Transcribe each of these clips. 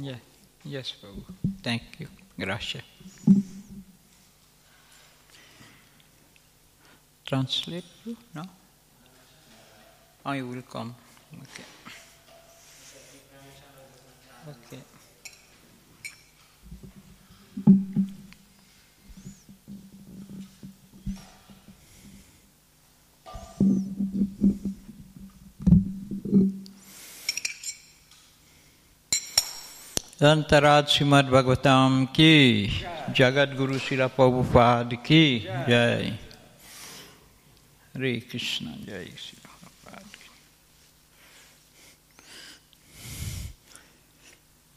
Yeah. Yes, Prabhu. Thank you. Grazie. Translate, no? I will come. Okay. Okay. अंतराज श्रीमद भगवतम की जगत गुरु शिला प्रभुपाद की जय हरे कृष्ण जय श्री प्रभुपाद की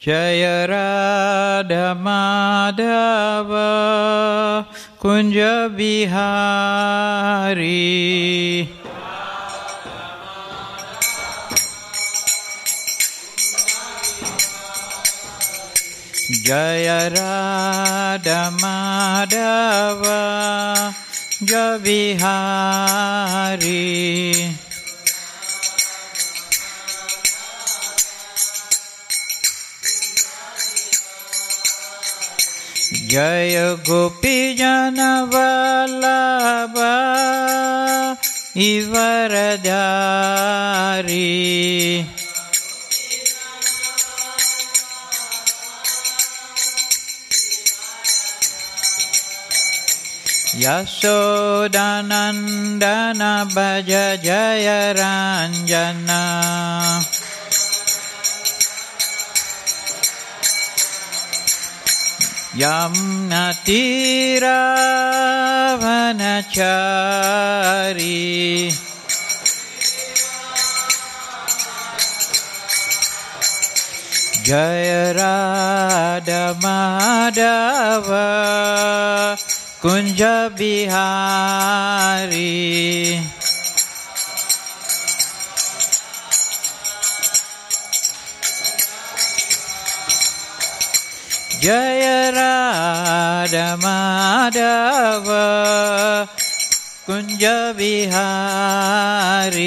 जय राधा माधव जय राधमाधव जयगोपी जय इ इवरदारी यशोदानन्दन भज जय रञ्जना यम्नतीरावनचारी जय राध माधव कुंज बिहारी जय राध माधव कुंज बिहारी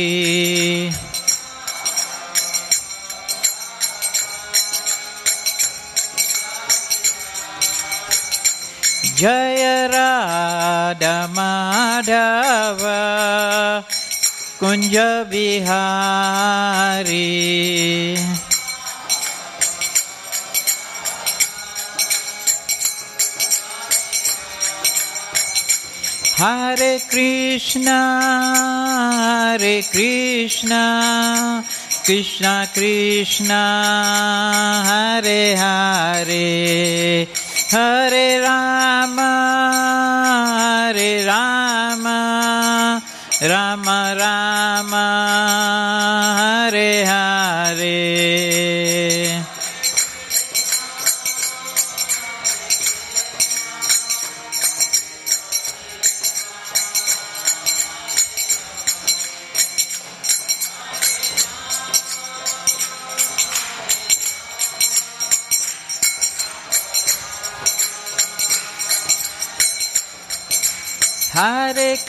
जय राधा माधव कुंज बिहारी हरे कृष्णा हरे कृष्णा कृष्णा कृष्णा हरे हरे हरे राम हरे राम राम Ram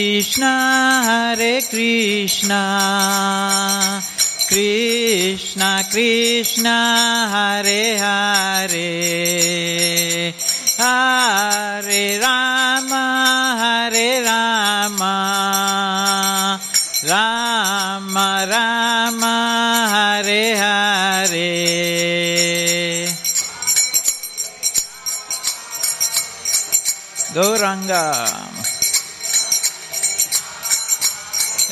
Hare Krishna, Hare Krishna, Krishna Krishna, Hare Hare, Hare Rama, Hare Rama, Rama Rama, Hare Hare.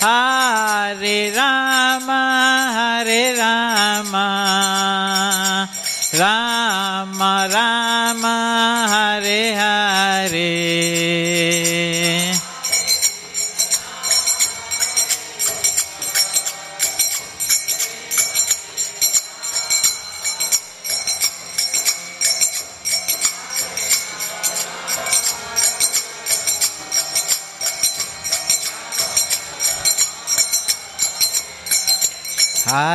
Hare, Rama, Hare Rama, Rama Rama,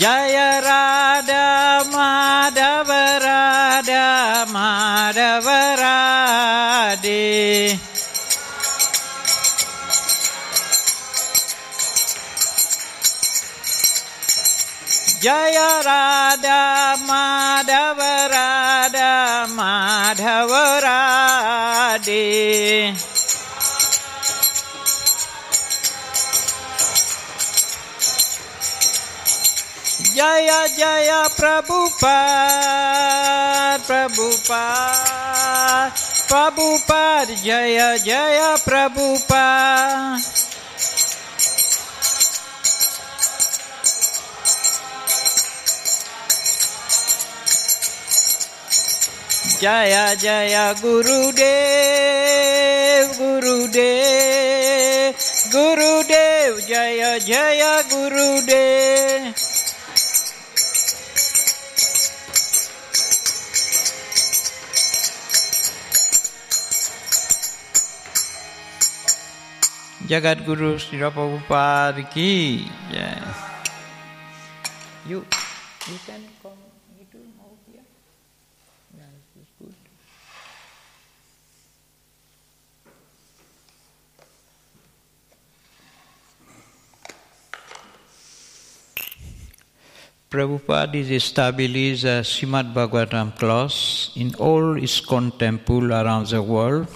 ಜಯ ರಾಧ ಮಾಧವ ರಾಧ ಮಾಧವ ರಾಧೆ ಜಯ ರಾಧ ಮಾಧವ ರಾಧ ಮಾಧವ ರಾಧೆ जय प्रभुपाद प्रभुपाद प्रभुपाद जय जय प्रभुपाद जय जय गुरुदेव गुरुदेव गुरुदेव जय जय गुरुदेव Jagat Guru Prabhupada ki jai. You, you can come little more here. Yeah, this is good. Prabhupada is established a Srimad Bhagavatam class in all ISKCON temple around the world.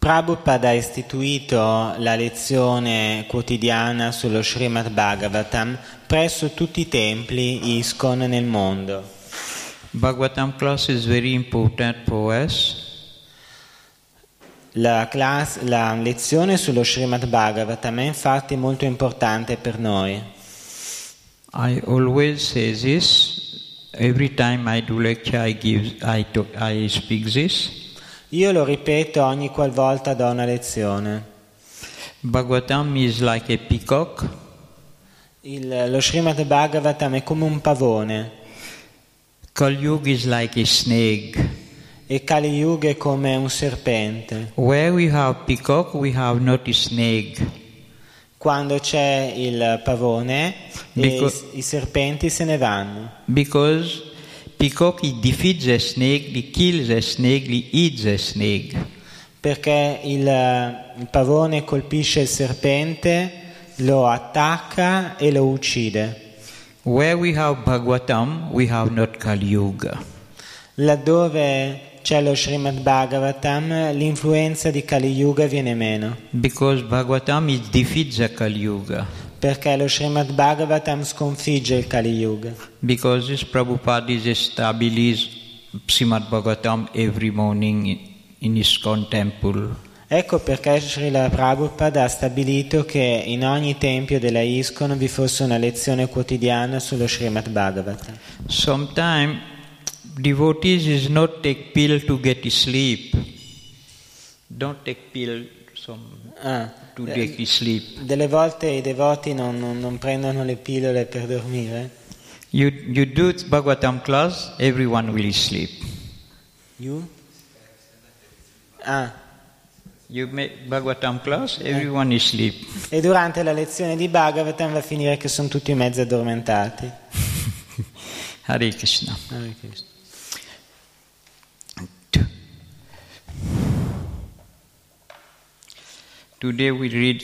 Prabhupada ha istituito la lezione quotidiana sullo Srimad Bhagavatam presso tutti i templi ISKCON nel mondo. Bhagavatam class is very important for us. La, class- la lezione sullo Srimad Bhagavatam è infatti molto importante per noi. I always say this. Every time I do lecture, I give, I, talk, I speak this. Io lo ripeto ogni qualvolta do una lezione. Bhagavatam is like a peacock Il- lo Srimad Bhagavatam è come un pavone Kali Yuga is like a snake. e Kali Yuga è come un serpente. Where we have peacock, we have not a snake. Quando c'è il pavone, Because- i, i serpenti se ne vanno. Because peacock he defeats a snake, he kills a snake, he eats a snake. Perché il, il pavone colpisce il serpente, lo attacca e lo uccide. Where we have Bhagavatam, we have not Kali Yuga. Laddove c'è lo Srimad Bhagavatam, l'influenza di Kali Yuga viene meno. Because Bhagavatam it defeats the Kali Yuga. Perché lo Srimad Bhagavatam sconfigge il Kali Yuga. Because Prabhupada is established Srimad Bhagavatam every morning in- in ISKCON temple. Ecco perché Srila Prabhupada ha stabilito che in ogni tempio della ISKCON vi fosse una lezione quotidiana sullo Srimad Bhagavatam. Sometimes devotees is not take pill to get sleep. Don't take pill some, Ah, to eh, get sleep. delle volte i devoti non, non- non prendono le pillole per dormire. You, you do Bhagavatam class, everyone will sleep. You? Ah, You make Bhagavatam class, everyone is sleep. e durante la lezione di Bhagavatam va a finire che sono tutti mezzo addormentati. Hare Krishna. Hare Krishna. Today we read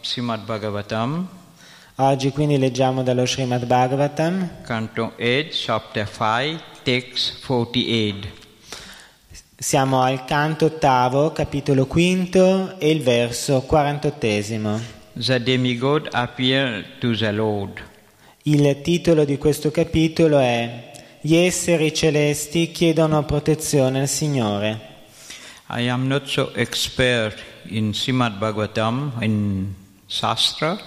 Srimad Bhagavatam, Oggi quindi leggiamo dallo Srimad Bhagavatam, Canto 8, Chapter 5, Text 48. siamo al canto ottavo, capitolo quinto e il verso quarantottesimo. The demigod appeared to the Lord. Il titolo di questo capitolo è Gli esseri celesti chiedono protezione al Signore. I am not so expert in Srimad Bhagavatam, in Shastra,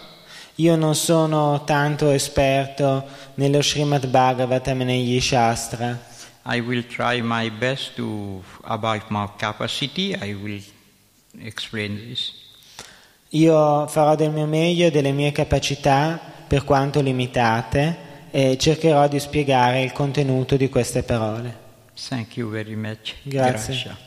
Io non sono tanto esperto nello Srimad Bhagavatam e negli Shastra. I will try my best to, about my capacity, I will explain this. Io farò del mio meglio e delle mie capacità, per quanto limitate, e cercherò di spiegare il contenuto di queste parole. Thank you very much. Grazie. Gracia.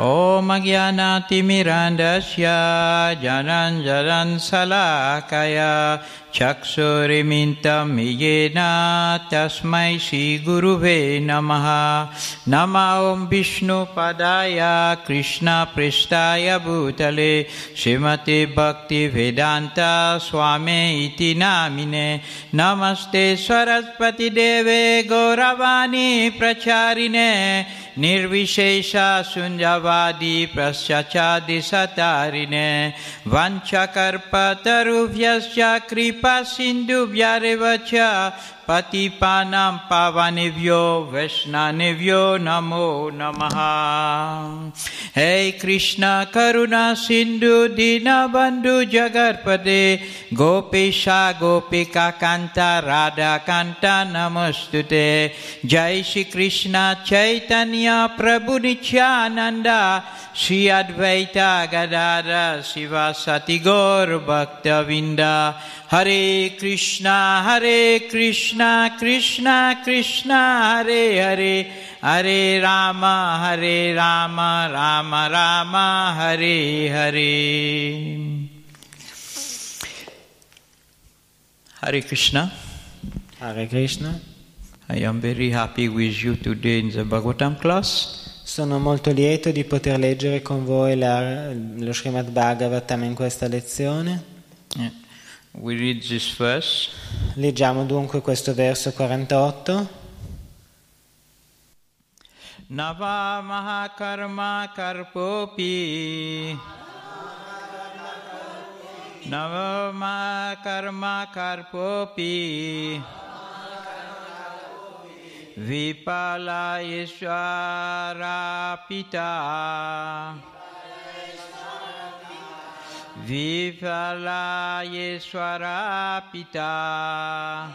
ॐ ज्ञानातिमिराण्डस्य जनञ्जनशलाकया चक्षुरिमिन्तं येन तस्मै श्रीगुरुवे नमः नम ॐ विष्णुपदाय कृष्णपृष्ठाय भूतले श्रीमते स्वामे इति नामिने नमस्ते सरस्वतीदेवे गौरवाणी प्रचारिणे Swami Iti Namine Namaste Saraswati Deve Gauravani Pracharine પતિપાનામ પાવાનેવ્યો વૈષ્ણાનેવ્યો નમો નમઃ હે કૃષ્ણ કરુણા સિંધુ દીનબંધુ જગતપદે ગોપીશા ગોપિકા કાંતા રાધા કાંતા નમસ્તુતે જય શ્રી કૃષ્ણ ચૈતન્ય પ્રભુ નિત્યાનંદા શ્રી અદ્વૈતા ગદાધર શિવા સતી ગૌર ભક્તવિંદા હરે કૃષ્ણ હરે Krishna Krishna Krishna Krishna Hare Hare Hare Rama Hare Rama Rama Rama Hare Hare Hare Krishna Hare Krishna. I am very happy with you today in the Bhagavatam class. Sono molto lieto di poter leggere con voi la- lo Srimad Bhagavatam in questa lezione. Yeah. Leggiamo dunque questo verso 48. Nava Mahakarma Karpopi. Nava Mahakarma Karpopi. Vipala Ishvara Pita Vipala Ishvara Pita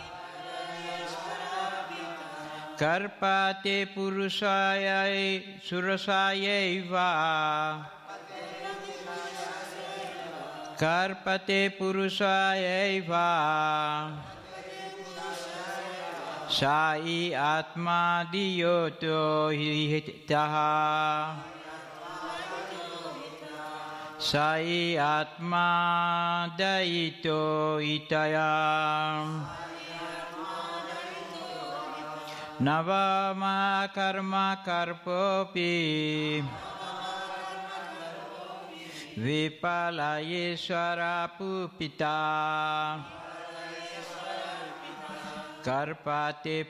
Karpate Purushaya Surasayaiva Karpate Purushayaiva Sai Atma Diyoto Hitaha Sai Atma Daito Itayam Navama karma karpopi. Vipalayeswara pupita Karpate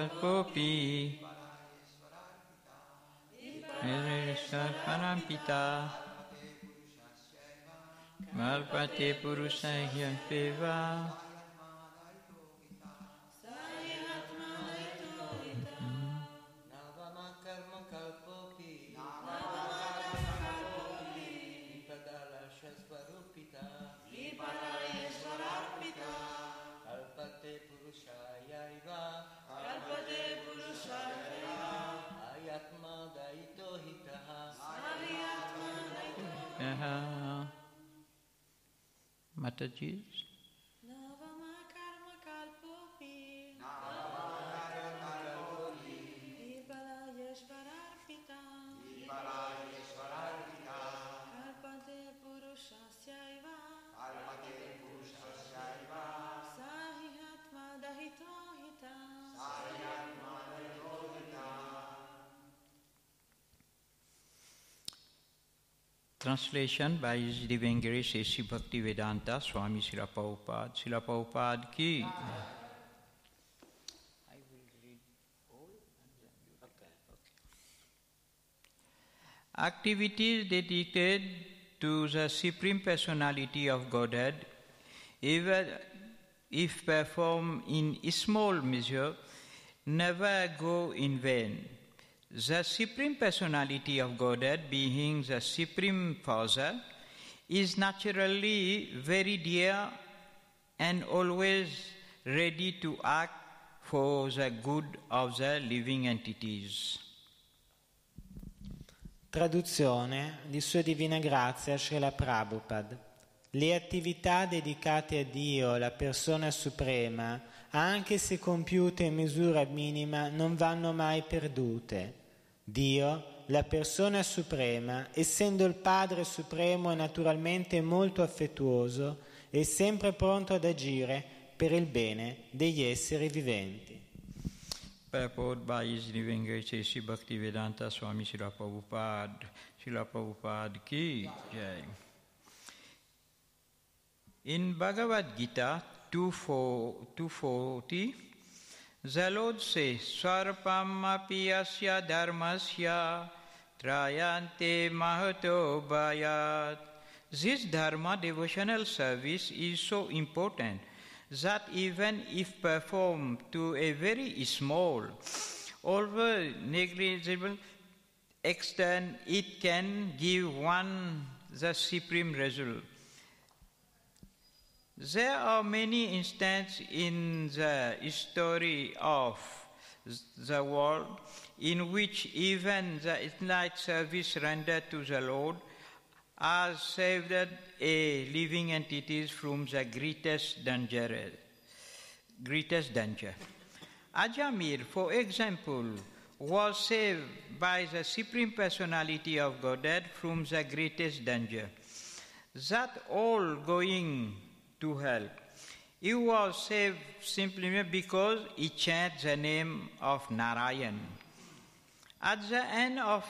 Kalpopi Nirvishkar Parampita Malpate Purusha Hyampeva Nirvishkar Parampita strategies Translation by His Divine Grace A.C. Bhakti Vedanta Swami Srila Prabhupada. Srila Prabhupada ki. Okay. Activities dedicated to the Supreme Personality of Godhead, even if performed in small measure, never go in vain. The Supreme Personality of Godhead, being the Supreme Father, is naturally very dear and always ready to act for the good of the living entities. Traduzione di Sua Divina Grazia Srila Prabhupada. Le attività dedicate a Dio, la persona suprema, anche se compiute in misura minima, non vanno mai perdute. Dio, la persona suprema, essendo il Padre supremo, è naturalmente molto affettuoso e sempre pronto ad agire per il bene degli esseri viventi. Purport by His Divine Grace A.C. Bhaktivedanta Swami Srila Prabhupada, Srila Prabhupada ki jai. In Bhagavad Gita 240, This dharma devotional service is so important that even if performed to a very small or negligible extent, it can give one the supreme result. There are many instances in the history of the world in which even the night service rendered to the Lord has saved a living entities from the greatest danger. Greatest danger. Ajamir, for example, was saved by the Supreme Personality of Godhead from the greatest danger. That all going to help. He was saved simply because he chanted the name of Narayan. At the end of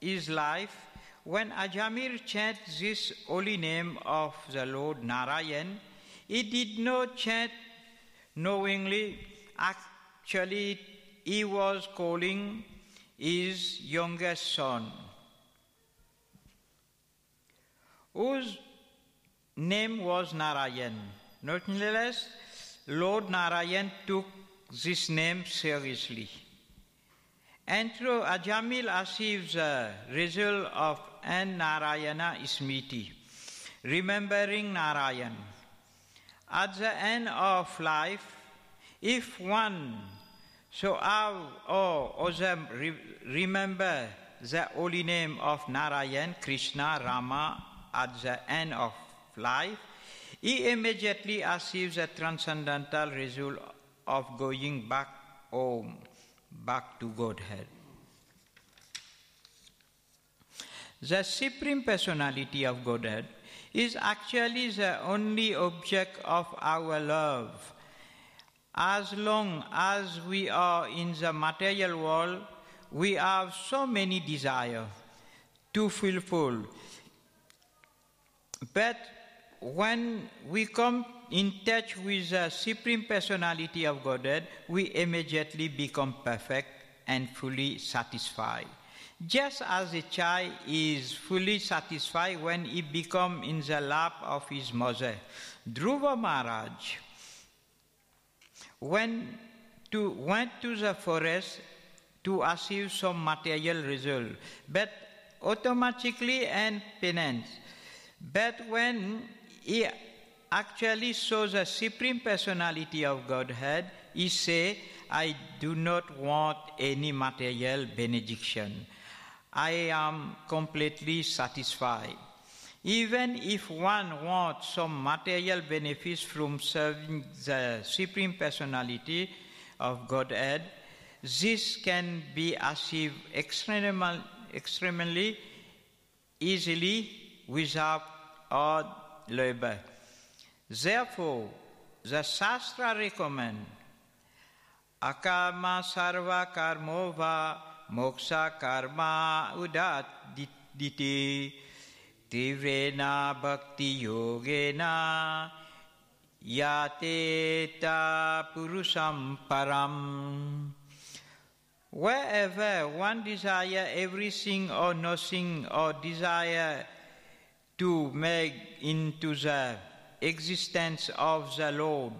his life, when Ajamir chanted this holy name of the Lord Narayan, he did not chant knowingly. Actually, he was calling his youngest son, whose name was Narayan. Nonetheless, Lord Narayan took this name seriously. And through Ajamil achieves the uh, result of N Narayana Smriti, remembering Narayan. At the end of life, if one so how or other re- remember the holy name of Narayan, Krishna, Rama at the end of life, he immediately achieves a transcendental result of going back home, back to Godhead. The Supreme Personality of Godhead is actually the only object of our love. As long as we are in the material world, we have so many desires to fulfill. But when we come in touch with the Supreme Personality of Godhead, we immediately become perfect and fully satisfied. Just as a child is fully satisfied when he becomes in the lap of his mother, Dhruva Maharaj when to, went to the forest to achieve some material result, but automatically and penance. But when he actually shows the Supreme Personality of Godhead, he said, I do not want any material benediction. I am completely satisfied. Even if one wants some material benefits from serving the Supreme Personality of Godhead, this can be achieved extremely, extremely easily without hard Therefore, the Shastra recommend akarma sarva karmova moksha karma udat diti. Tivrena bhakti yogena yateta purusam param. Wherever one desire everything or nothing or desire to make into the existence of the Lord,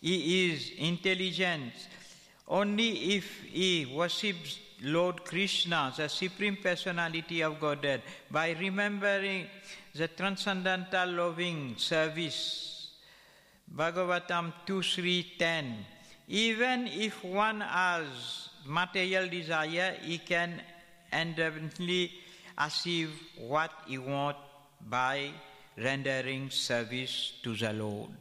he is intelligent. Only if he worships Lord Krishna, the Supreme Personality of Godhead, by remembering the transcendental loving service, Bhagavatam 2 3 10. Even if one has material desire, he can independently achieve what he wants by rendering service to the Lord.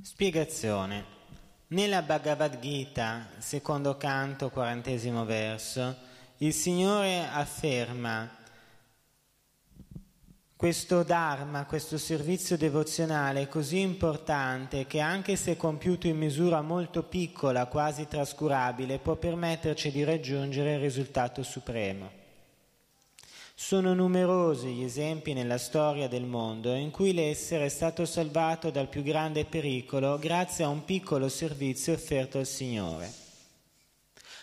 Spiegazione. Nella Bhagavad Gita, secondo canto, quarantesimo verso, il Signore afferma questo Dharma, questo servizio devozionale è così importante che anche se compiuto in misura molto piccola, quasi trascurabile, può permetterci di raggiungere il risultato supremo. Sono numerosi gli esempi nella storia del mondo in cui l'essere è stato salvato dal più grande pericolo grazie a un piccolo servizio offerto al Signore.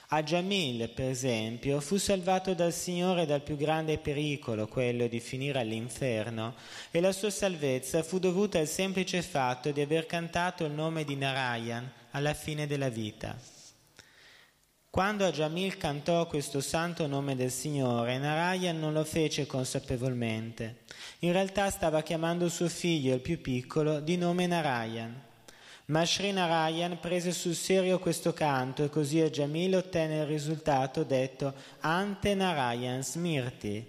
Ajamil, per esempio, fu salvato dal Signore dal più grande pericolo, quello di finire all'inferno, e la sua salvezza fu dovuta al semplice fatto di aver cantato il nome di Narayan alla fine della vita. Quando Ajamil cantò questo santo nome del Signore, Narayan non lo fece consapevolmente. In realtà stava chiamando suo figlio, il più piccolo, di nome Narayan. Ma Sri Narayan prese sul serio questo canto e così Ajamil ottenne il risultato detto Ante Narayan Smirti,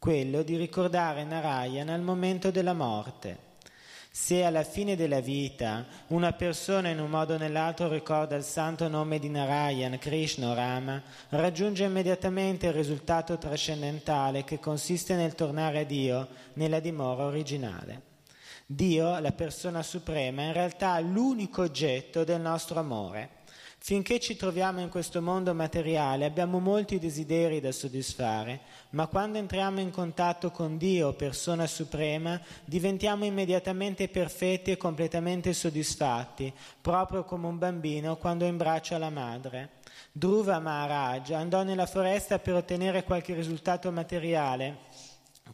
quello di ricordare Narayan al momento della morte. Se alla fine della vita una persona in un modo o nell'altro ricorda il santo nome di Narayan, Krishna o Rama, raggiunge immediatamente il risultato trascendentale che consiste nel tornare a Dio nella dimora originale. Dio, la persona suprema, è in realtà l'unico oggetto del nostro amore. Finché ci troviamo in questo mondo materiale abbiamo molti desideri da soddisfare, ma quando entriamo in contatto con Dio, persona suprema, diventiamo immediatamente perfetti e completamente soddisfatti, proprio come un bambino quando imbraccia la madre. Dhruva Maharaj andò nella foresta per ottenere qualche risultato materiale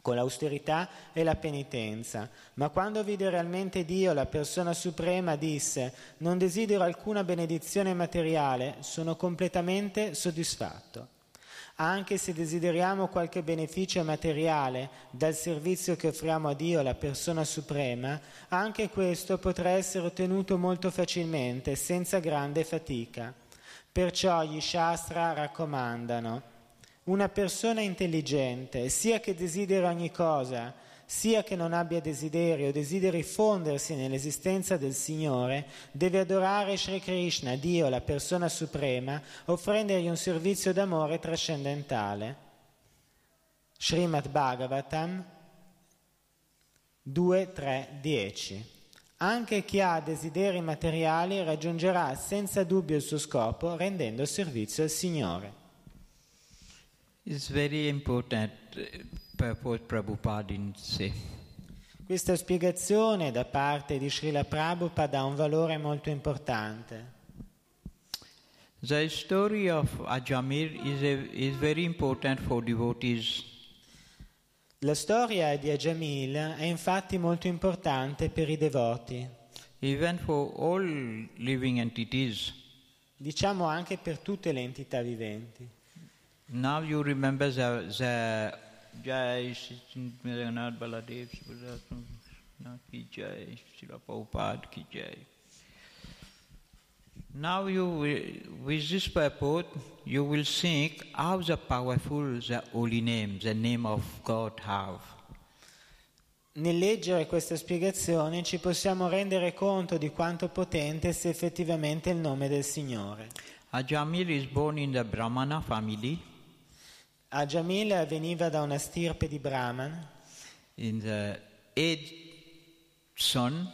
con l'austerità e la penitenza. Ma quando vide realmente Dio, la persona suprema, disse, non desidero alcuna benedizione materiale, sono completamente soddisfatto. Anche se desideriamo qualche beneficio materiale dal servizio che offriamo a Dio, la persona suprema, anche questo potrà essere ottenuto molto facilmente, senza grande fatica. Perciò gli Shastra raccomandano una persona intelligente, sia che desideri ogni cosa, sia che non abbia desideri o desideri fondersi nell'esistenza del Signore, deve adorare Sri Krishna, Dio, la persona suprema, offrendogli un servizio d'amore trascendentale. Srimad Bhagavatam 2, 3, 10. Anche chi ha desideri materiali raggiungerà senza dubbio il suo scopo rendendo servizio al Signore. It's very important uh, purport Prabhupada didn't say. Questa spiegazione da parte di Srila Prabhupada ha un valore molto importante. The story of Ajamir is, a, is very important for devotees. La storia di Ajamil è infatti molto importante per i devoti, even for all living entities. diciamo anche per tutte le entità viventi. Now you remember the, the Jai Shri Raghunath Baladev ki Jai Srila Prabhupada ki Jai. Now you will- with this purport you will think how the powerful the holy name, the name of God have. Nel leggere questa spiegazione ci possiamo rendere conto di quanto potente sia effettivamente il nome del Signore. Ajamil is born in the Brahmana family Ajamil veniva da una stirpe di Brahman, in the eighth son.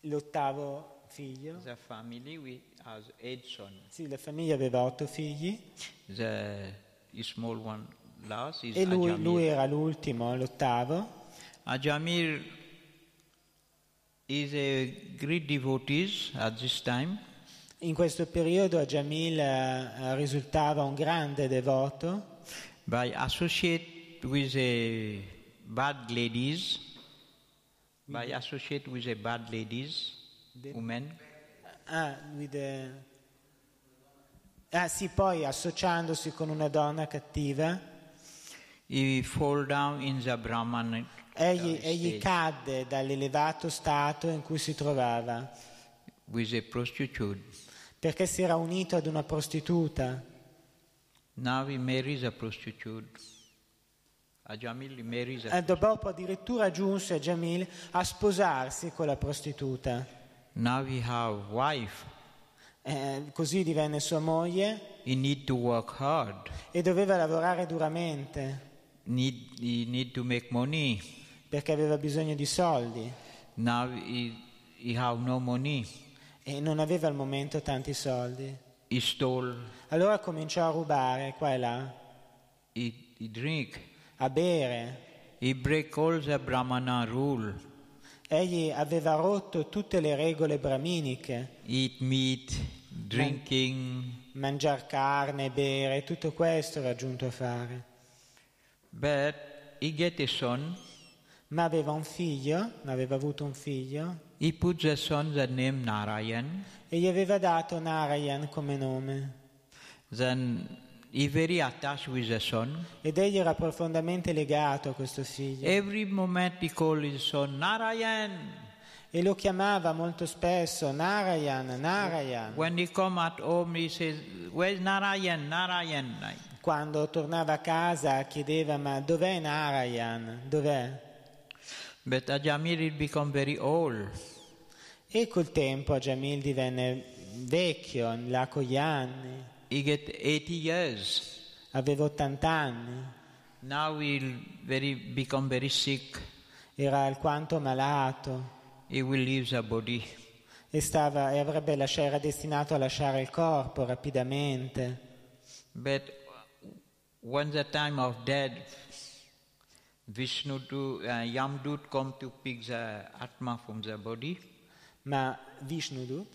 l'ottavo figlio. The family we has eight son. Sì, la famiglia aveva otto figli The small one last is e lui, Ajamil. lui era l'ultimo, l'ottavo. Ajamir is a great devotee at this time. In questo periodo Ajamil eh, risultava un grande devoto By associate with a bad ladies, by associate with a bad ladies, women, Ah, with the- ah, sì, poi associandosi con una donna cattiva, he fall down in the Brahman egli, uh, egli cadde dall'elevato stato in cui si trovava, with a prostitute. perché si era unito ad una prostituta. Now he marries a prostitute. Ajamil marries a E dopo addirittura giunse Jamil a sposarsi con la prostituta. Now he have wife. Eh, così divenne sua moglie He need to work hard. e doveva lavorare duramente Need he need to make money. perché aveva bisogno di soldi Now he, he have no money. e non aveva al momento tanti soldi. He stole. Allora cominciò a rubare qua e là, He, he drink. a bere. He break all the Brahmana rule. Egli aveva rotto tutte le regole braminiche, Eat meat, drinking. mangiare carne, bere, tutto questo era giunto a fare. But he get a son. Ma aveva un figlio, aveva avuto un figlio, Put the son the name Narayan. e gli aveva dato Narayan come nome. Then he very attached with the son. Ed egli era profondamente legato a questo figlio Every moment he call his son Narayan. e lo chiamava molto spesso Narayan, Narayan. When he come at home, he says, "Where's Narayan? Narayan?" quando tornava a casa chiedeva ma dov'è Narayan? Dov'è? But Ajamil had become very old. E col tempo Jamil divenne vecchio, là con gli anni, He get 80 years. aveva 80 anni, Now he'll very become very sick. era alquanto malato He will leave the body. e, stava, e avrebbe lascia- era destinato a lasciare il corpo rapidamente. But when the time of death, Vishnu to uh, Yamdut come to pick the Atma from the body. Ma Vishnudut,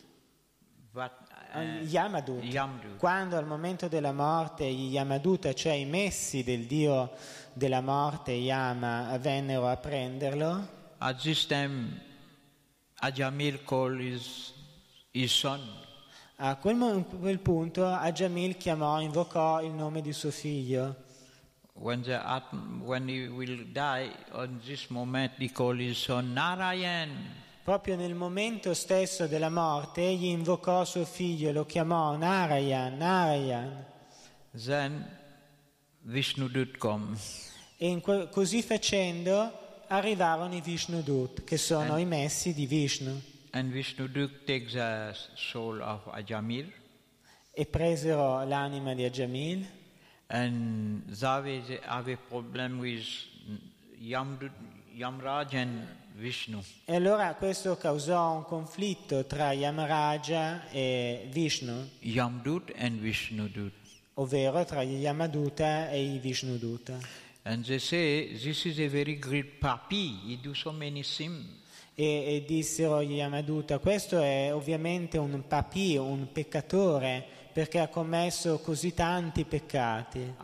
But, uh, uh, Yamadut, Yamdut. quando al momento della morte gli Yamaduta, cioè i messi del dio della morte Yama, vennero a prenderlo, At this time, Ajamil called his, his son. a quel, quel punto Ajamil chiamò, invocò il nome di suo figlio. When, the Atma, when he will die, on this moment he called his son Narayan. Proprio nel momento stesso della morte egli invocò suo figlio e lo chiamò Narayan, Narayan. Then Vishnudut come. E que- così facendo arrivarono i Vishnudut, che sono i messi di Vishnu, And Vishnudut takes the soul of Ajamil. e presero l'anima di Ajamil. And Zavi have a problem with Yamdut, Yamraj and Vishnu. E allora questo causò un conflitto tra Yamaraja e Vishnu, Yamdut and Vishnudut. ovvero tra gli Yamaduta e i Vishnuduta. And they say, this is a very great papi. He do so many sins. E, e dissero gli Yamaduta, questo è ovviamente un papi, un peccatore, perché ha commesso così tanti peccati.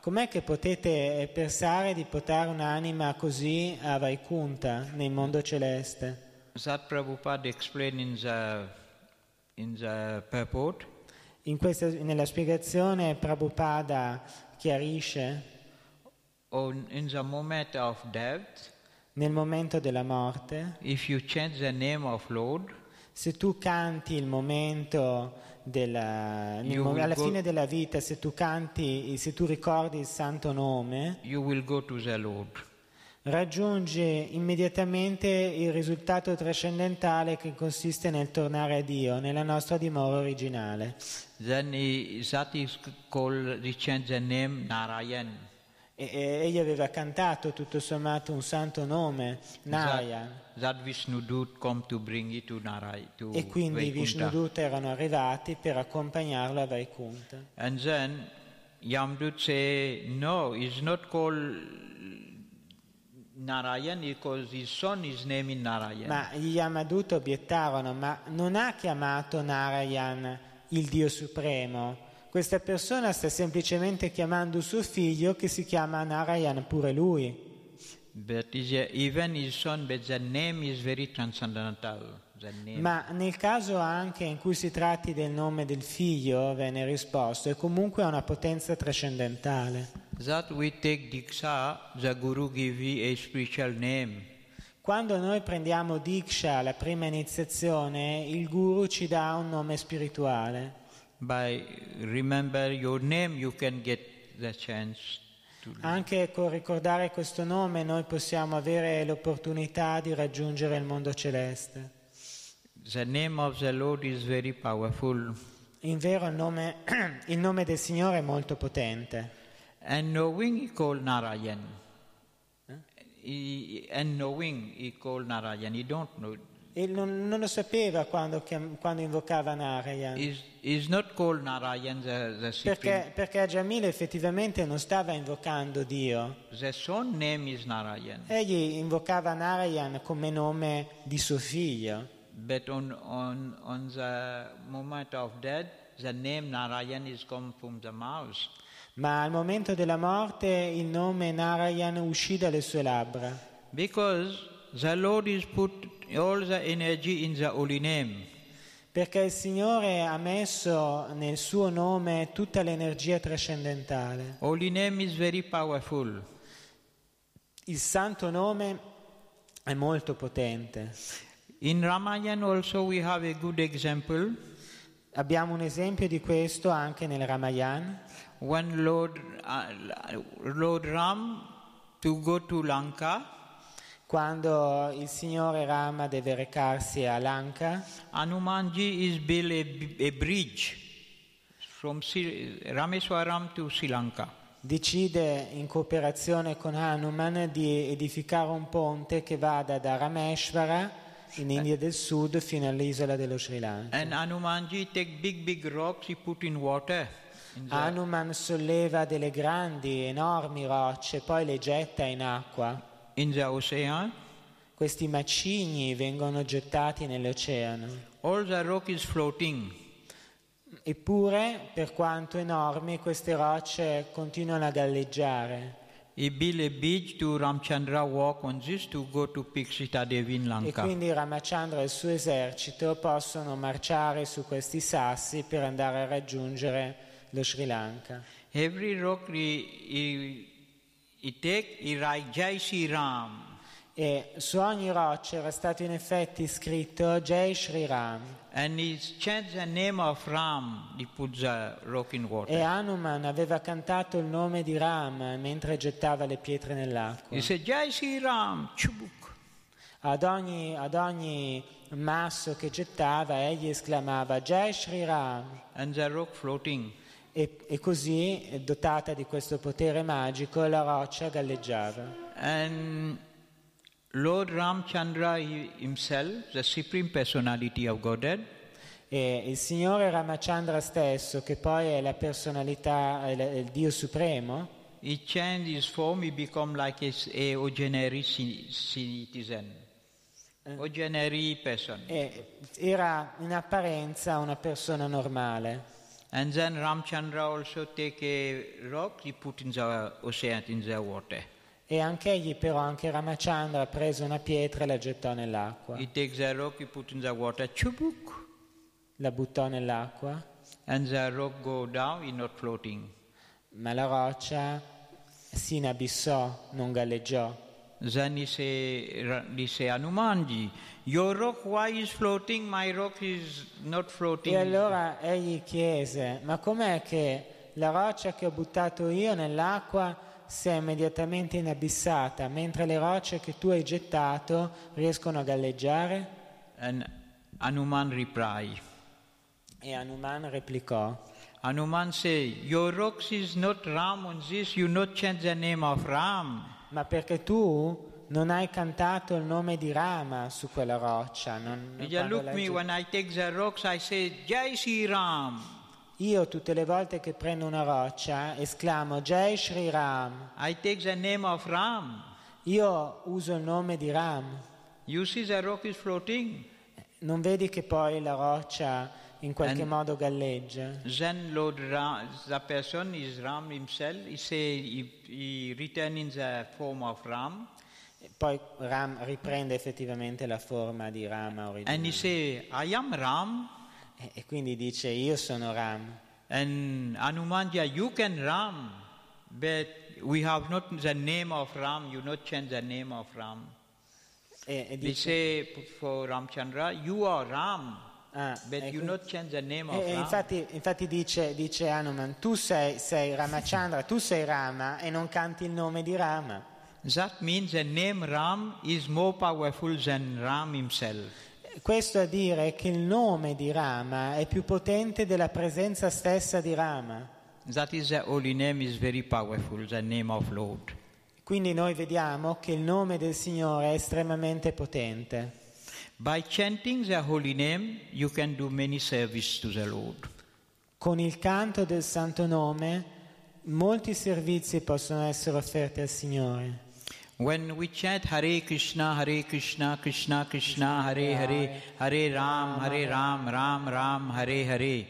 Com'è che potete pensare di portare un'anima così a Vaikunta, nel mondo celeste? That Prabhupada explained in the, in the purport. In questa- nella spiegazione Prabhupada chiarisce, On, in the moment of death, nel momento della morte, if you change the name of Lord, se tu canti il momento della, mo- alla go- fine della vita, se tu canti, se tu ricordi il santo nome, the raggiungi immediatamente il risultato trascendentale che consiste nel tornare a Dio, nella nostra dimora originale. Then he, that is called, he changed the name Narayan. E, e egli aveva cantato tutto sommato un santo nome, Narayan, That, that Vishnu Dut come to bring it to Narayan, to e quindi i Vaikunta. Vishnuduta erano arrivati per accompagnarlo a Vaikunta. And then Yamdut say, no, it's not called Narayan because his son is named in Narayan. Ma gli Yamaduta obiettarono, ma non ha chiamato Narayan il Dio Supremo. Questa persona sta semplicemente chiamando suo figlio che si chiama Narayan pure lui. Name. Ma nel caso anche in cui si tratti del nome del figlio, venne risposto, è comunque una potenza trascendentale. that we take Diksha, the Guru give you a spiritual name. Quando noi prendiamo Diksha, la prima iniziazione, il guru ci dà un nome spirituale. By remember your name, you can get the chance. Anche con ricordare questo nome noi possiamo avere l'opportunità di raggiungere il mondo celeste. The name of the Lord is very powerful. In vero il nome, il nome del Signore è molto potente. And knowing he called Narayan. He, and knowing he called Narayan, he don't know. E non, non lo sapeva quando, quando invocava Narayan. Is is Narayan the, the. Perché, perché Jamil effettivamente non stava invocando Dio. Egli invocava Narayan come nome di suo figlio. But on, on, on the moment of death, the name Narayan is come from the mouth. Ma al momento della morte il nome Narayan uscì dalle sue labbra. Because the Lord is put all the energy in the holy name. Perché il Signore ha messo nel suo nome tutta l'energia trascendentale. Holy name is very powerful. Il santo nome è molto potente. In Ramayana also we have a good example. Abbiamo un esempio di questo anche nel Ramayana, When Lord, uh, Lord Ram to go to Lanka, quando il Signore Rama deve recarsi a Lanka, Hanumanji is built a, a bridge from Sri, Rameswaram to Sri Lanka. decide in cooperazione con Hanuman di edificare un ponte che vada da Rameshvara in India del Sud fino all'isola dello Sri Lanka. And Hanumanji take big, big rocks, he put in water. In the, Hanuman solleva delle grandi, enormi rocce, poi le getta in acqua. In the ocean. Questi macigni vengono gettati nell'oceano. All the rock is floating. Eppure, per quanto enormi, queste rocce continuano a galleggiare. E quindi Ramachandra e il suo esercito possono marciare su questi sassi per andare a raggiungere lo Sri Lanka. Every rock he, he, he write Jai Sri Ram. E su ogni roccia era stato in effetti scritto Jai Shri Ram. And he chants the name of Ram, he puts the rock in E. Hanuman aveva cantato il nome di Ram mentre gettava le pietre nell'acqua. He said, Jai Sri Ram, chubuk. Ad ogni, ad ogni masso che gettava egli esclamava Jai Shri Ram. And the rock floating. E, e così, dotata di questo potere magico, la roccia galleggiava. And Lord Ramchandra himself, the supreme personality of Godhead, E il Signore Ramachandra stesso, che poi è la personalità, è il Dio Supremo, he changed his form, he become like a, a ordinary ci- citizen, ordinary person. era in apparenza una persona normale. And then Ramchandra also take a rock, he put in the ocean, in the water. E anche egli però, anche Ramachandra, prese una pietra e la gettò nell'acqua. He takes the rock, he put in the water, chubuk, La buttò nell'acqua, and the rock go down, he not floating. ma la roccia si inabissò, non galleggiò. Then he say, he say, Hanumanji, your rock why is floating? My rock is not floating. E allora egli chiese, ma com'è che la roccia che ho buttato io nell'acqua si è immediatamente inabissata, mentre le rocce che tu hai gettato riescono a galleggiare? And Hanuman reply. E Hanuman replicò, Hanuman say, your rocks is not Ram on this, you not change the name of Ram. Ma perché tu non hai cantato il nome di Rama su quella roccia? Non, quando look me, when I take the rocks, I say, Jai Sri Ram. Io tutte le volte che prendo una roccia esclamo Jai Shri Ram. I take the name of Ram. Io uso il nome di Ram. You see the rock is floating. Non vedi che poi la roccia in qualche And- modo galleggia? Then Lord Ram, the person is Ram himself. He say he, he return in the form of Ram, E Poi Ram riprende effettivamente la forma di Rama and he originale. say, I am Ram. E- E quindi dice io sono Ram. And Hanumanja, you can Ram, but we have not the name of Ram. You not change the name of Ram. E, e They dice, say for Ramchandra, you are Ram, ah, e e- e infatti, infatti dice, dice Hanuman, tu sei, sei Ramachandra, tu sei Rama e non canti il nome di Rama. That means the name Ram is more powerful than Ram himself. Questo a dire che il nome di Rama è più potente della presenza stessa di Rama. That is the holy name is very powerful, the name of Lord. Quindi noi vediamo che il nome del Signore è estremamente potente. By chanting the holy name, you can do many service to the Lord. Con il canto del santo nome molti servizi possono essere offerti al Signore. When we chant Hare Krishna, Hare Krishna, Krishna Krishna, Hare Hare, Hare Ram, Hare Ram, Ram Ram, Hare Hare.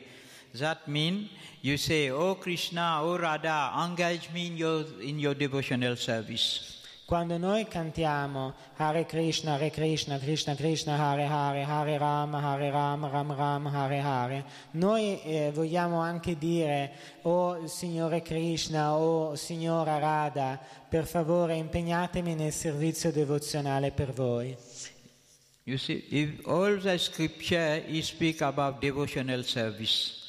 That means you say, Oh Krishna, oh Radha, engage me in your, in your devotional service. Quando noi cantiamo Hare Krishna, Hare Krishna, Krishna Krishna, Hare Hare, Hare Ram, Hare Ram, Ram Ram, Hare Hare, noi eh, vogliamo anche dire, oh Signore Krishna, oh Signora Radha, per favore impegnatemi nel servizio devozionale per voi. You see, if all the scripture speak about devotional service.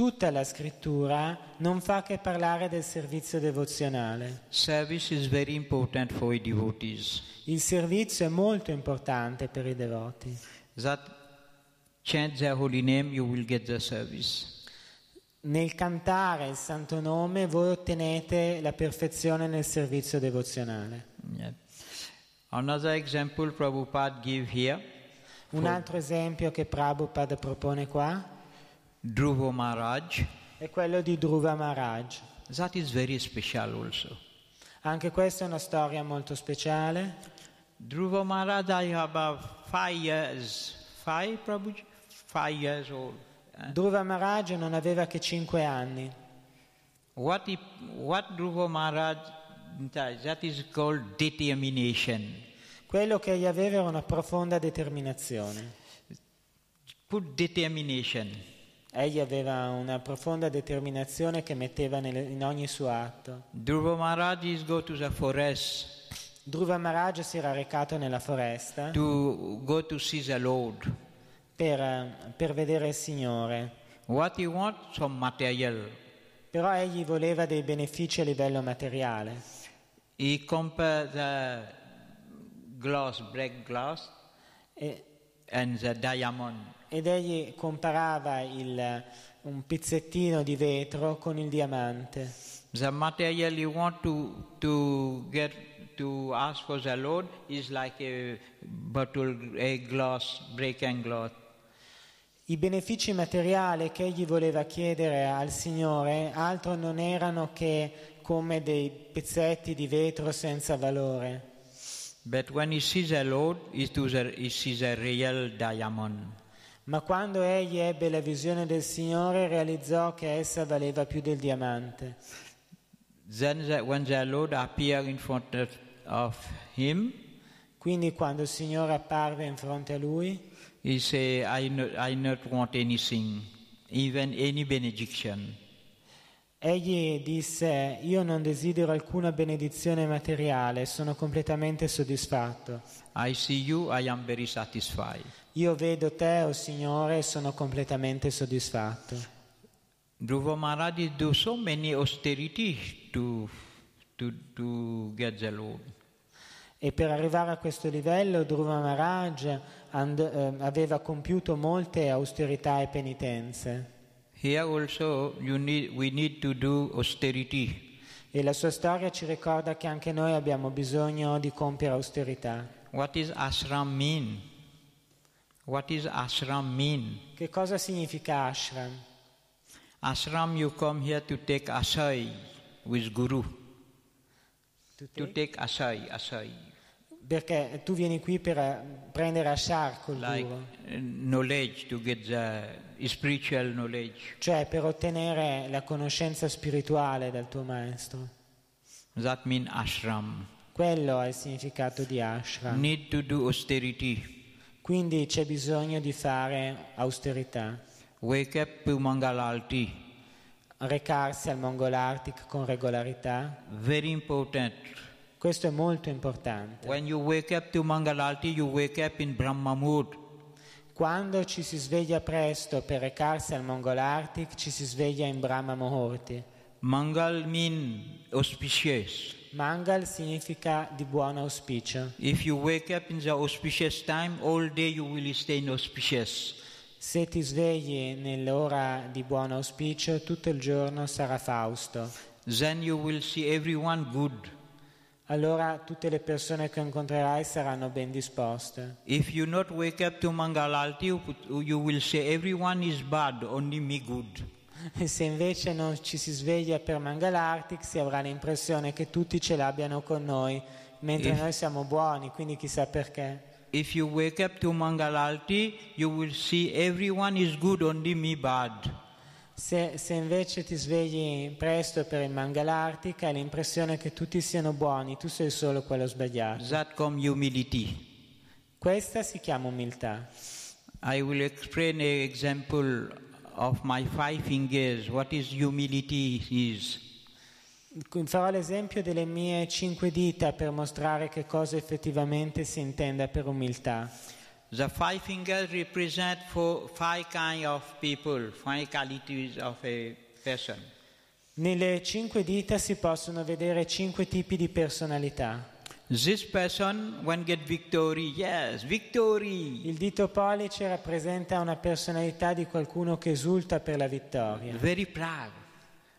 Tutta la scrittura non fa che parlare del servizio devozionale. Service is very important for i devotees. Il servizio è molto importante per i devoti. That chant their holy name, you will get the service. Nel cantare il santo nome voi ottenete la perfezione nel servizio devozionale. Yeah. Another example Prabhupada give here, Un altro esempio che Prabhupada propone qua Dhruva Maharaj. è quello di Dhruva Maharaj. That is very special also. Anche questa è una storia molto speciale. Dhruva Maharaj, I about five years, five Prabhuji, five years old. Uh, Dhruva Maharaj non aveva che cinque anni. What, he, what Dhruva Maharaj, that is called determination. Quello che egli aveva era una profonda determinazione. Put determination. Egli aveva una profonda determinazione che metteva nelle- in ogni suo atto. Dhruva Maharaj is go to the forest Dhruva Maharaj si era recato nella foresta to go to see the Lord. per, per vedere il Signore, What he want? Some material. però egli voleva dei benefici a livello materiale. He compare the glass, black glass, E- and the diamond. Ed egli comparava il- un pezzettino di vetro con il diamante. The material you want to to get to ask for the Lord is like a bottle, a glass, break and glass. I benefici materiali che egli voleva chiedere al Signore altro non erano che come dei pezzetti di vetro senza valore. But when he sees the Lord, he, to the, he sees a real diamond. Ma quando egli ebbe la visione del Signore realizzò che essa valeva più del diamante. Then, the, when the Lord appeared in front of, him, Quindi quando il Signore apparve in fronte a lui, he said, I, no, I not want anything, even any benediction. Egli disse, io non desidero alcuna benedizione materiale, sono completamente soddisfatto. I see you, I am very satisfied. Io vedo te, o oh Signore, e sono completamente soddisfatto. Dhruva Maharaj do so many austerities to, to, to get the Lord. E per arrivare a questo livello Dhruva Maharaj and- eh, aveva compiuto molte austerità e penitenze. Here also you need, we need to do austerity. E la sua storia ci ricorda che anche noi abbiamo bisogno di compiere austerità. What is ashram mean? What is ashram mean? Che cosa significa ashram? Ashram you come here to take asai with Guru. To To take- take asai, asai. Perché tu vieni qui per eh, prendere ashar col Like guru, uh, knowledge, to get the spiritual knowledge. cioè per ottenere la conoscenza spirituale dal tuo maestro. That mean ashram. Quello è il significato di ashram. Need to do austerity. Quindi c'è bisogno di fare austerità, Wake up to Mangalalti. recarsi al Mongolarctic con regolarità. Very important. Questo è molto importante. When you wake up to Mangalalti, you wake up in Brahma mood. Quando ci si sveglia presto per recarsi al Mongolarctic, ci si sveglia in Brahma Muhurti. Mangal mean auspicious. Mangal significa di buon auspicio. If you wake up in the auspicious time, all day you will stay in auspicious. Se ti svegli nell'ora di buon auspicio, tutto il giorno sarà Fausto. Then you will see everyone good. Allora tutte le persone che incontrerai saranno ben disposte. You Mangalalti, you, say bad. E se invece non ci si sveglia per Mangalarctic, si avrà l'impressione che tutti ce l'abbiano con noi, mentre If- noi siamo buoni, quindi chissà perché. If you wake up to Mangalalti, you will see everyone is good, only me bad. Se, se invece ti svegli presto per il Mangalarctic, hai l'impressione che tutti siano buoni, tu sei solo quello sbagliato. That come humility. Questa si chiama umiltà. I will explain an example of my five fingers. What is humility is. Farò l'esempio delle mie cinque dita per mostrare che cosa effettivamente si intenda per umiltà. The five fingers represent four, five kind of people, five qualities of a person. Nelle cinque dita si possono vedere cinque tipi di personalità. This person, when get victory, yes, victory. Il dito pollice rappresenta una personalità di qualcuno che esulta per la vittoria, Very proud.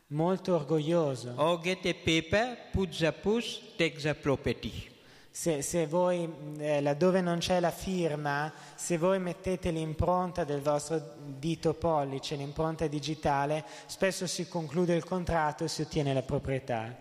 molto orgoglioso. Or get a paper, put the push, take the property. Se, se voi, eh, laddove non c'è la firma, se voi mettete l'impronta del vostro dito pollice, l'impronta digitale, spesso si conclude il contratto e si ottiene la proprietà.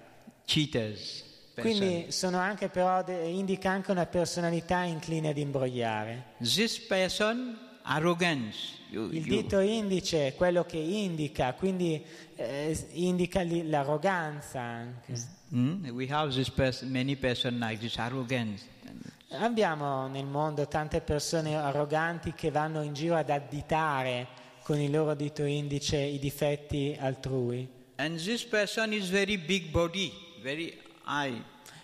Cheaters. Quindi sono anche però, indica anche una personalità incline ad imbrogliare. This person, arrogance. You, Il you- dito indice è quello che indica, quindi eh, indica l'arroganza anche. Hmm? We have this person, many person like this arrogance. Abbiamo nel mondo tante persone arroganti che vanno in giro ad additare con il loro dito indice i difetti altrui And this person is very big body, very high.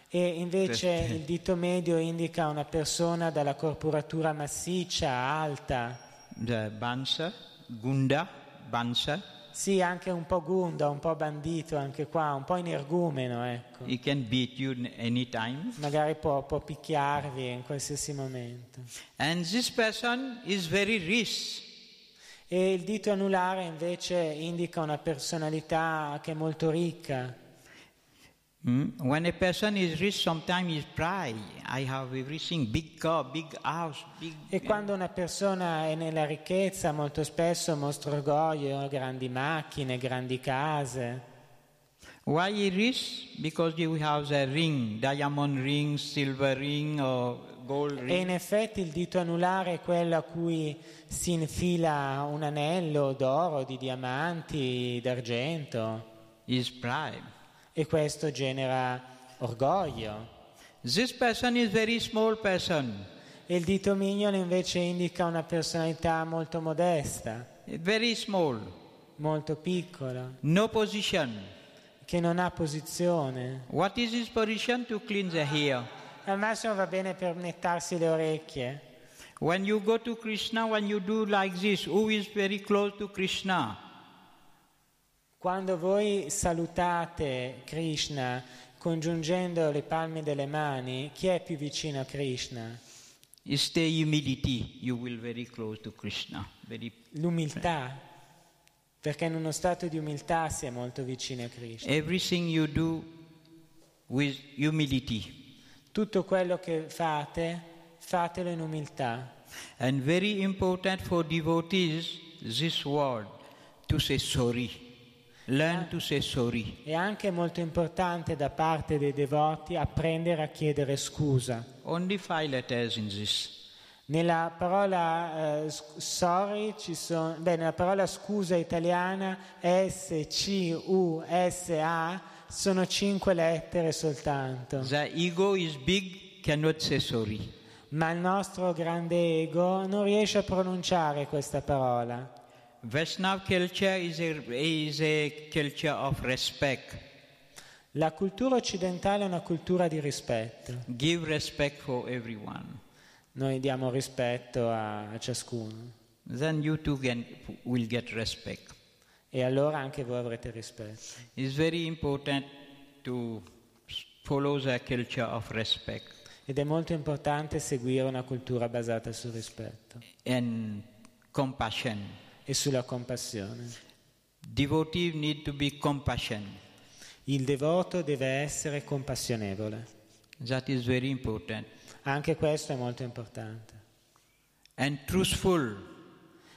e invece il dito medio indica una persona dalla corporatura massiccia, alta, The Bansa, Gunda, Bansa. Sì anche un po' gunda, un po' bandito anche qua, un po' energumeno ecco. He can beat you anytime. Magari può, può picchiarvi in qualsiasi momento. And this person is very rich. E il dito anulare invece indica una personalità che è molto ricca. Hmm? When a person is rich, sometimes is pride. I have everything, big car, big house, big. E quando una persona è nella ricchezza, molto spesso mostra orgoglio, grandi macchine, grandi case. Why he rich? Because you have a ring, diamond ring, silver ring, or gold E ring. in effetti il dito anulare è quello a cui si infila un anello d'oro, di diamanti, d'argento. Is pride. E questo genera orgoglio. This person is very small person, E il dito mignolo invece indica una personalità molto modesta, very small, molto piccola, no position. che non ha posizione. What is his position to clean the hair? Al massimo va bene per nettarsi le orecchie. When you go to Krishna, when you do like this, who is very close to Krishna? Quando voi salutate Krishna congiungendo le palme delle mani, chi è più vicino a Krishna? Humility, you will very close to Krishna. Very L'umiltà, perché in uno stato di umiltà si è molto vicini a Krishna. everything you do with humility. Tutto quello che fate, fatelo in umiltà. And very important for devotees, this word, to say sorry. Learn to say sorry. È anche molto importante da parte dei devoti apprendere a chiedere scusa. Only five letters in this. Nella parola s- sorry ci sono, beh, nella parola scusa italiana S, C, U, S, A sono cinque lettere soltanto. The ego is big, cannot say sorry. Ma il nostro grande ego non riesce a pronunciare questa parola. Vaishnav culture is a, is a culture of respect. La cultura occidentale è una cultura di rispetto. Give respect for everyone. Noi diamo rispetto a, a ciascuno Then you too can, will get respect. e allora anche voi avrete rispetto. It's very important to follow the culture of respect Ed è molto importante seguire una cultura basata sul rispetto and compassion. E sulla compassione. Devotees need to be compassion. Il devoto deve essere compassionevole. That is very important. Anche questo è molto importante. And truthful.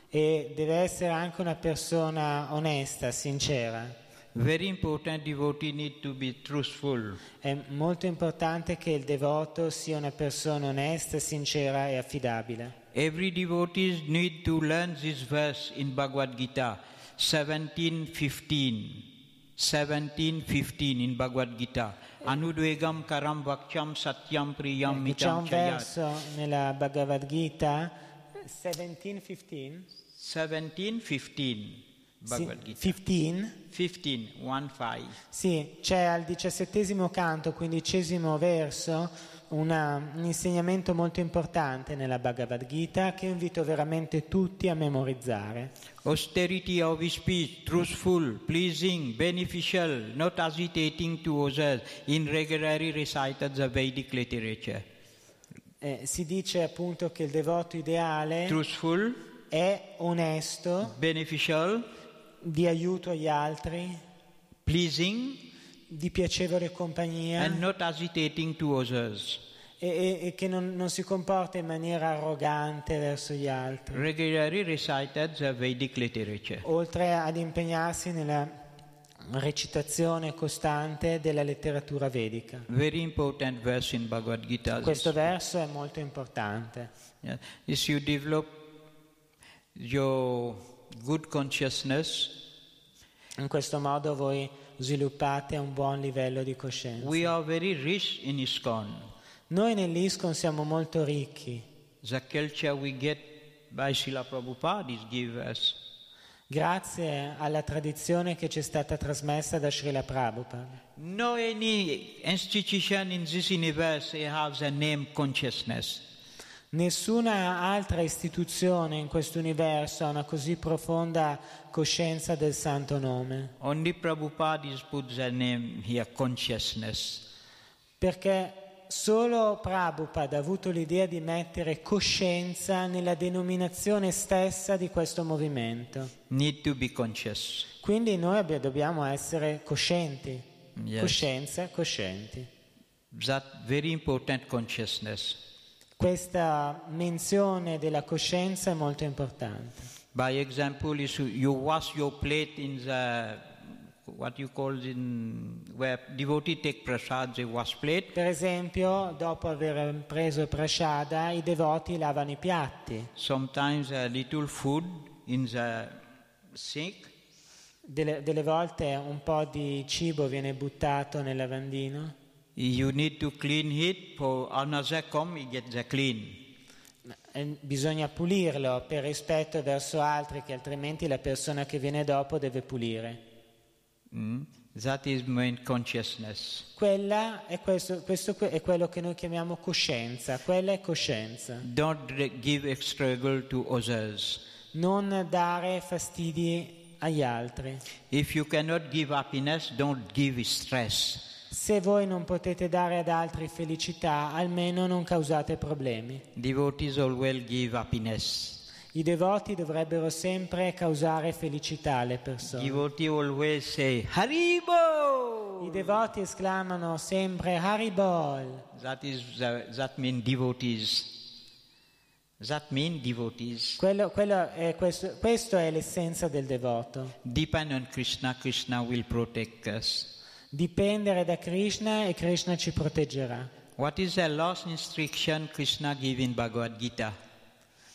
E deve essere anche una persona onesta, sincera. Very important devotee need to be truthful. È molto importante che il devoto sia una persona onesta, sincera e affidabile. Every devotee need to learn this verse in Bhagavad Gita 17:15. 17:15 in Bhagavad Gita. Anudvegam karam vakcham satyam priyam Ecco, c'è un verso nella Bhagavad Gita 17-15 17:15. Bhagavad Gita. 15. 15, 1 5. Sì, c'è al diciassettesimo canto, quindicesimo verso, una- un insegnamento molto importante nella Bhagavad Gita che invito veramente tutti a memorizzare. Austerity of speech, truthful, pleasing, beneficial, not agitating to others, in regularly recited the Vedic literature. Eh, si dice appunto che il devoto ideale Truthful, è onesto, beneficial, di aiuto agli altri, pleasing, di piacevole compagnia e, e- e che non, non si comporta in maniera arrogante verso gli altri, Regularly recited the Vedic literature. oltre ad impegnarsi nella recitazione costante della letteratura vedica. Very important verse in Bhagavad Gita. Questo verso è molto importante. Yeah. If you develop your good consciousness, In questo modo voi sviluppate un buon livello di coscienza. we are very rich in ISKCON. Noi nell'ISCON siamo molto ricchi, The culture we get by Srila Prabhupada is give us. grazie alla tradizione che ci è stata trasmessa da Srila Prabhupada. No any institution in this universe has the name consciousness. Nessuna altra istituzione in questo universo ha una così profonda coscienza del santo nome, Only Prabhupada is put the name here consciousness. perché solo Prabhupada ha avuto l'idea di mettere coscienza nella denominazione stessa di questo movimento. Need to be conscious. Quindi noi dobbiamo essere coscienti, Yes. coscienza, coscienti. That very important consciousness. Questa menzione della coscienza è molto importante. By example, is you- wash your plate in the what you call in where devotee take prasad, they wash plate. Per esempio, dopo aver preso il prashada, i devoti lavano i piatti. Sometimes a little food in the sink. Delle, delle volte un po' di cibo viene buttato nel lavandino. You need to clean it for another come, you get the clean. Eh, Bisogna pulirlo per rispetto verso altri, che altrimenti la persona che viene dopo deve pulire. Mm? That is main consciousness. Quella è, questo, questo que- è quello che noi chiamiamo coscienza. Quella è coscienza. Don't give struggle to others. Non dare fastidi agli altri. If you cannot give happiness, don't give stress. Se voi non potete dare ad altri felicità, almeno non causate problemi. Devotees always give happiness. I devoti dovrebbero sempre causare felicità alle persone. Devotee always say Haribo. I devoti esclamano sempre Haribol. That is that mean devotees. That mean devotees. Quello, quello è questo, questo è l'essenza del devoto. Depend on Krishna. Krishna will protect us. Dipendere da Krishna e Krishna ci proteggerà. What is the last instruction Krishna give in Bhagavad Gita?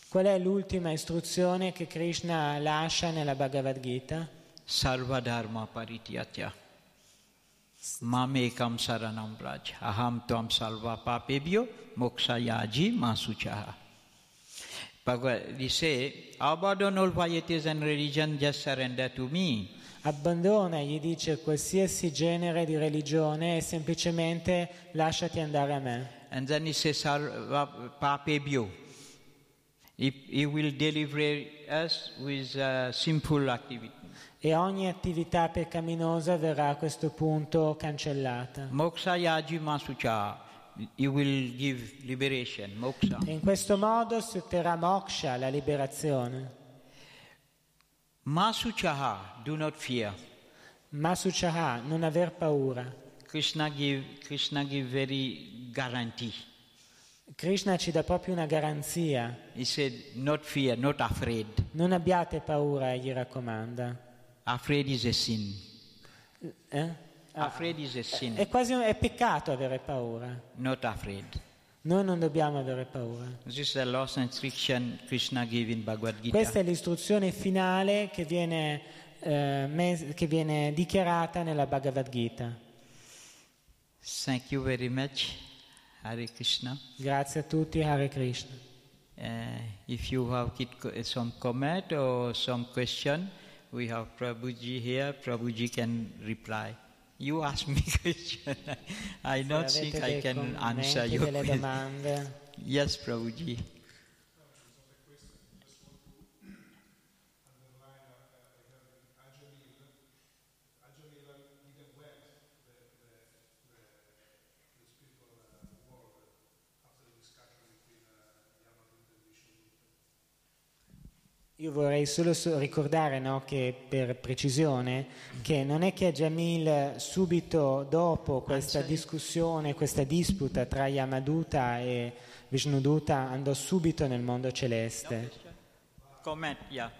Qual è l'ultima istruzione che Krishna lascia nella Bhagavad Gita? Sarva dharma parityatya. Mamekam saranam braj. Aham tvam salva papebhyo mokshayaji masuchaha. Bhagavad, he say, abandon all varieties and religion, just surrender to me. Abbandona, gli dice, qualsiasi genere di religione e semplicemente lasciati andare a me. And then he says, sarva papebhyo. He, he will deliver us with uh, sinful activity. E ogni attività peccaminosa verrà a questo punto cancellata. Moksha yaji masucha. He will give liberation, moksha. E in questo modo si otterrà moksha, la liberazione. Masuchaha, do not fear. Masuchaha, non aver paura. Krishna give, Krishna give very guarantee. Krishna ci dà proprio una garanzia. He said, not fear, not afraid. Non abbiate paura, gli raccomanda. Afraid is a sin. Eh? Afraid is a sin. È quasi un- è peccato avere paura. Not afraid. Noi non dobbiamo avere paura. Questa è l'istruzione finale che viene, eh, mes- che viene dichiarata nella Bhagavad Gita. Thank you very much, Hare Krishna. Grazie a tutti, Hare Krishna. Uh, if you have kit- some comment or some question, We have Prabhuji here. Prabhuji can reply. You ask me question. I avete think I can answer your question. domande. Yes, Prabhuji. Io vorrei solo so- ricordare no, che per precisione che non è che Jamil subito dopo questa Answer. discussione, questa disputa tra Yamaduta e Vishnuduta andò subito nel mondo celeste. Comment, yeah.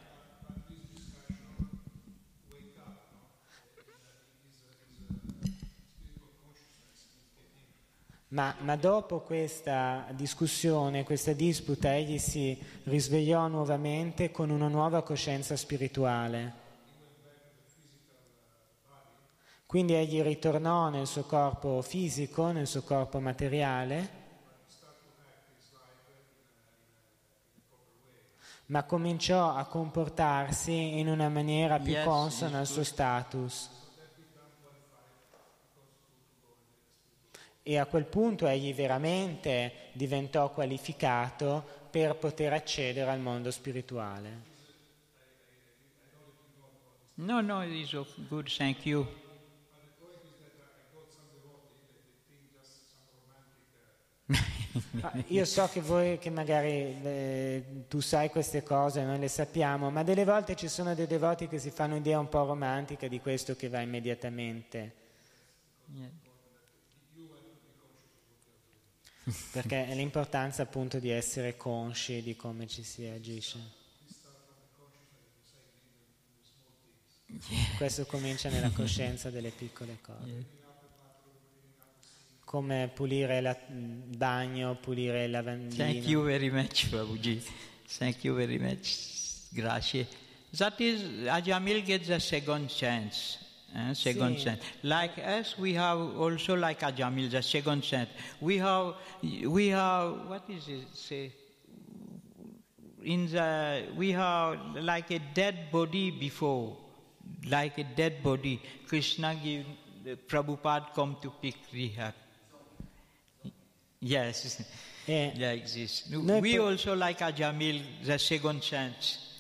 Ma, ma dopo questa discussione, questa disputa, egli si risvegliò nuovamente con una nuova coscienza spirituale. Quindi egli ritornò nel suo corpo fisico, nel suo corpo materiale, ma cominciò a comportarsi in una maniera più consona al suo status. E a quel punto egli veramente diventò qualificato per poter accedere al mondo spirituale. No, no, it's o- good. Thank you. Io so che voi, che magari eh, tu sai queste cose, noi le sappiamo, ma delle volte ci sono dei devoti che si fanno un'idea un po' romantica di questo che va immediatamente, Yeah. Perché è l'importanza appunto di essere consci di come ci si agisce. Questo comincia nella coscienza delle piccole cose. Come pulire il bagno, pulire il lavandino. Thank you very much, Prabhuji. Thank you very much. Grazie. That is, Ajamil gets a second chance. Eh, second chance. Like us, we have also like Ajamil, the second chance. We have, we have, what is it say? In the, we have like a dead body before, like a dead body. Krishna give, the Prabhupada come to pick rehab. Yes. E like this. Noi we also like Ajamil, the second chance.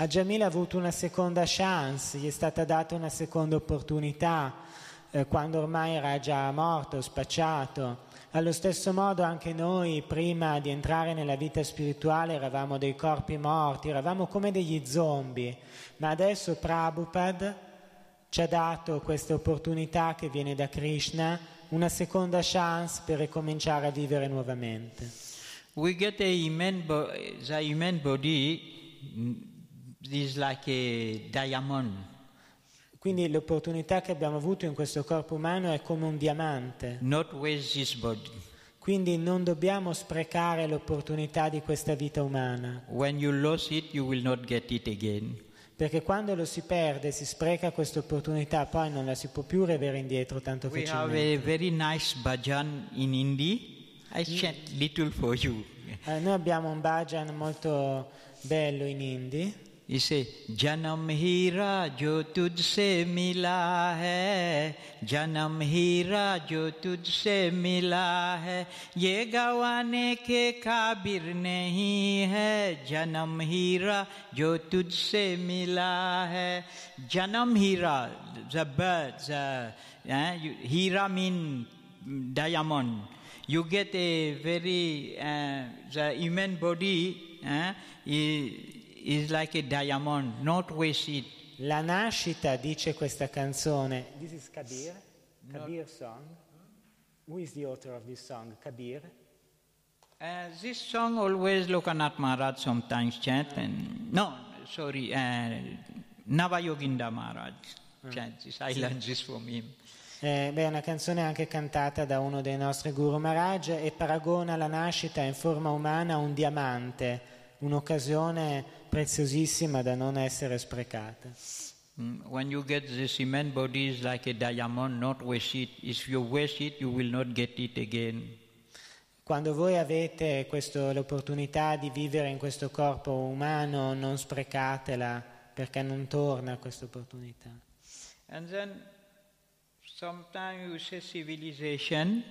A Jamil ha avuto una seconda chance, gli è stata data una seconda opportunità eh, quando ormai era già morto, spacciato. Allo stesso modo anche noi prima di entrare nella vita spirituale eravamo dei corpi morti, eravamo come degli zombie, ma adesso Prabhupada ci ha dato questa opportunità che viene da Krishna, una seconda chance per ricominciare a vivere nuovamente. We get a human, bo- the human body mm, like a diamond. Quindi l'opportunità che abbiamo avuto in questo corpo umano è come un diamante. Not waste this body. Quindi non dobbiamo sprecare l'opportunità di questa vita umana, When you lose it, you will not get it again. perché quando lo si perde, si spreca questa opportunità, poi non la si può più riavere indietro tanto We have facilmente. a very nice bhajan in Hindi. I chant little for you. Eh, noi abbiamo un bhajan molto bello in Hindi, इसे जन्म हीरा जो तुझसे मिला है जन्म हीरा जो तुझसे मिला है। ये गवाने के काबिर नहीं है जन्म हीरा जो तुझसे मिला है। जन्म हीरा you- हीरा mean diamond you get a very uh, the is, like a diamond not waste it La nascita, dice questa canzone, this is Kabir, Kabir song. Who is the author of this song? Kabir. uh, this song always Lokanath Maharaj sometimes chant and no sorry uh, Navayoginda Maharaj chant this I learned this from him Eh, beh, è una canzone anche cantata da uno dei nostri Guru Maharaj e paragona la nascita in forma umana a un diamante, un'occasione preziosissima da non essere sprecata. Mm, when you get this human body is like a diamond not waste it if you waste it you will not get it again Quando voi avete questo- l'opportunità di vivere in questo corpo umano, non sprecatela perché non torna questa opportunità. And then sometimes you say civilization,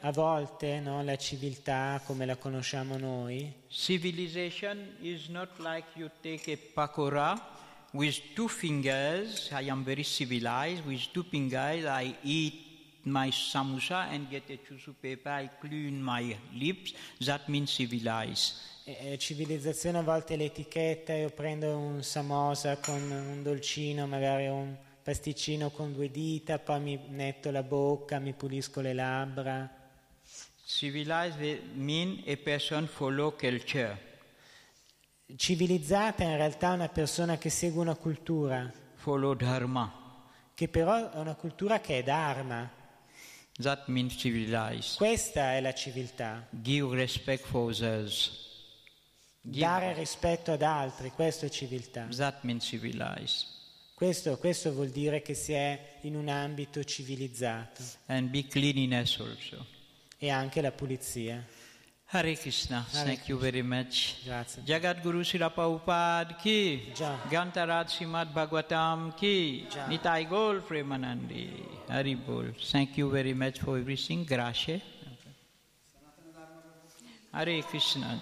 a, volte no, la civiltà come la conosciamo noi Civilization is not like you take a pakora with two fingers. I am very civilized. With two fingers, I eat my samosa and get a tissue paper. I clean my lips. That means civilized. E- e civilizzazione a volte l'etichetta, io prendo un samosa con un dolcino, magari un pasticcino con due dita, poi mi netto la bocca, mi pulisco le labbra. Civilized means a person follow culture. Civilizzata in realtà è una persona che segue una cultura, follow dharma. che però è una cultura che è dharma. That means civilized. Questa è la civiltà, Give respect for others. Dare rispetto ad altri, questo è civiltà. That means civilized. Questo, questo vuol dire che si è in un ambito civilizzato And be cleanliness also. e anche la pulizia. Hare Krishna. Hare Thank you very much. Grazie. Jagat Guru Srila Prabhupada ki, Ja. Gantaraj Srimad Bhagavatam ki, Ja. Nitai Gol Premanandi, Hari Bol. Thank you very much for everything. Grazie. Hare Krishna.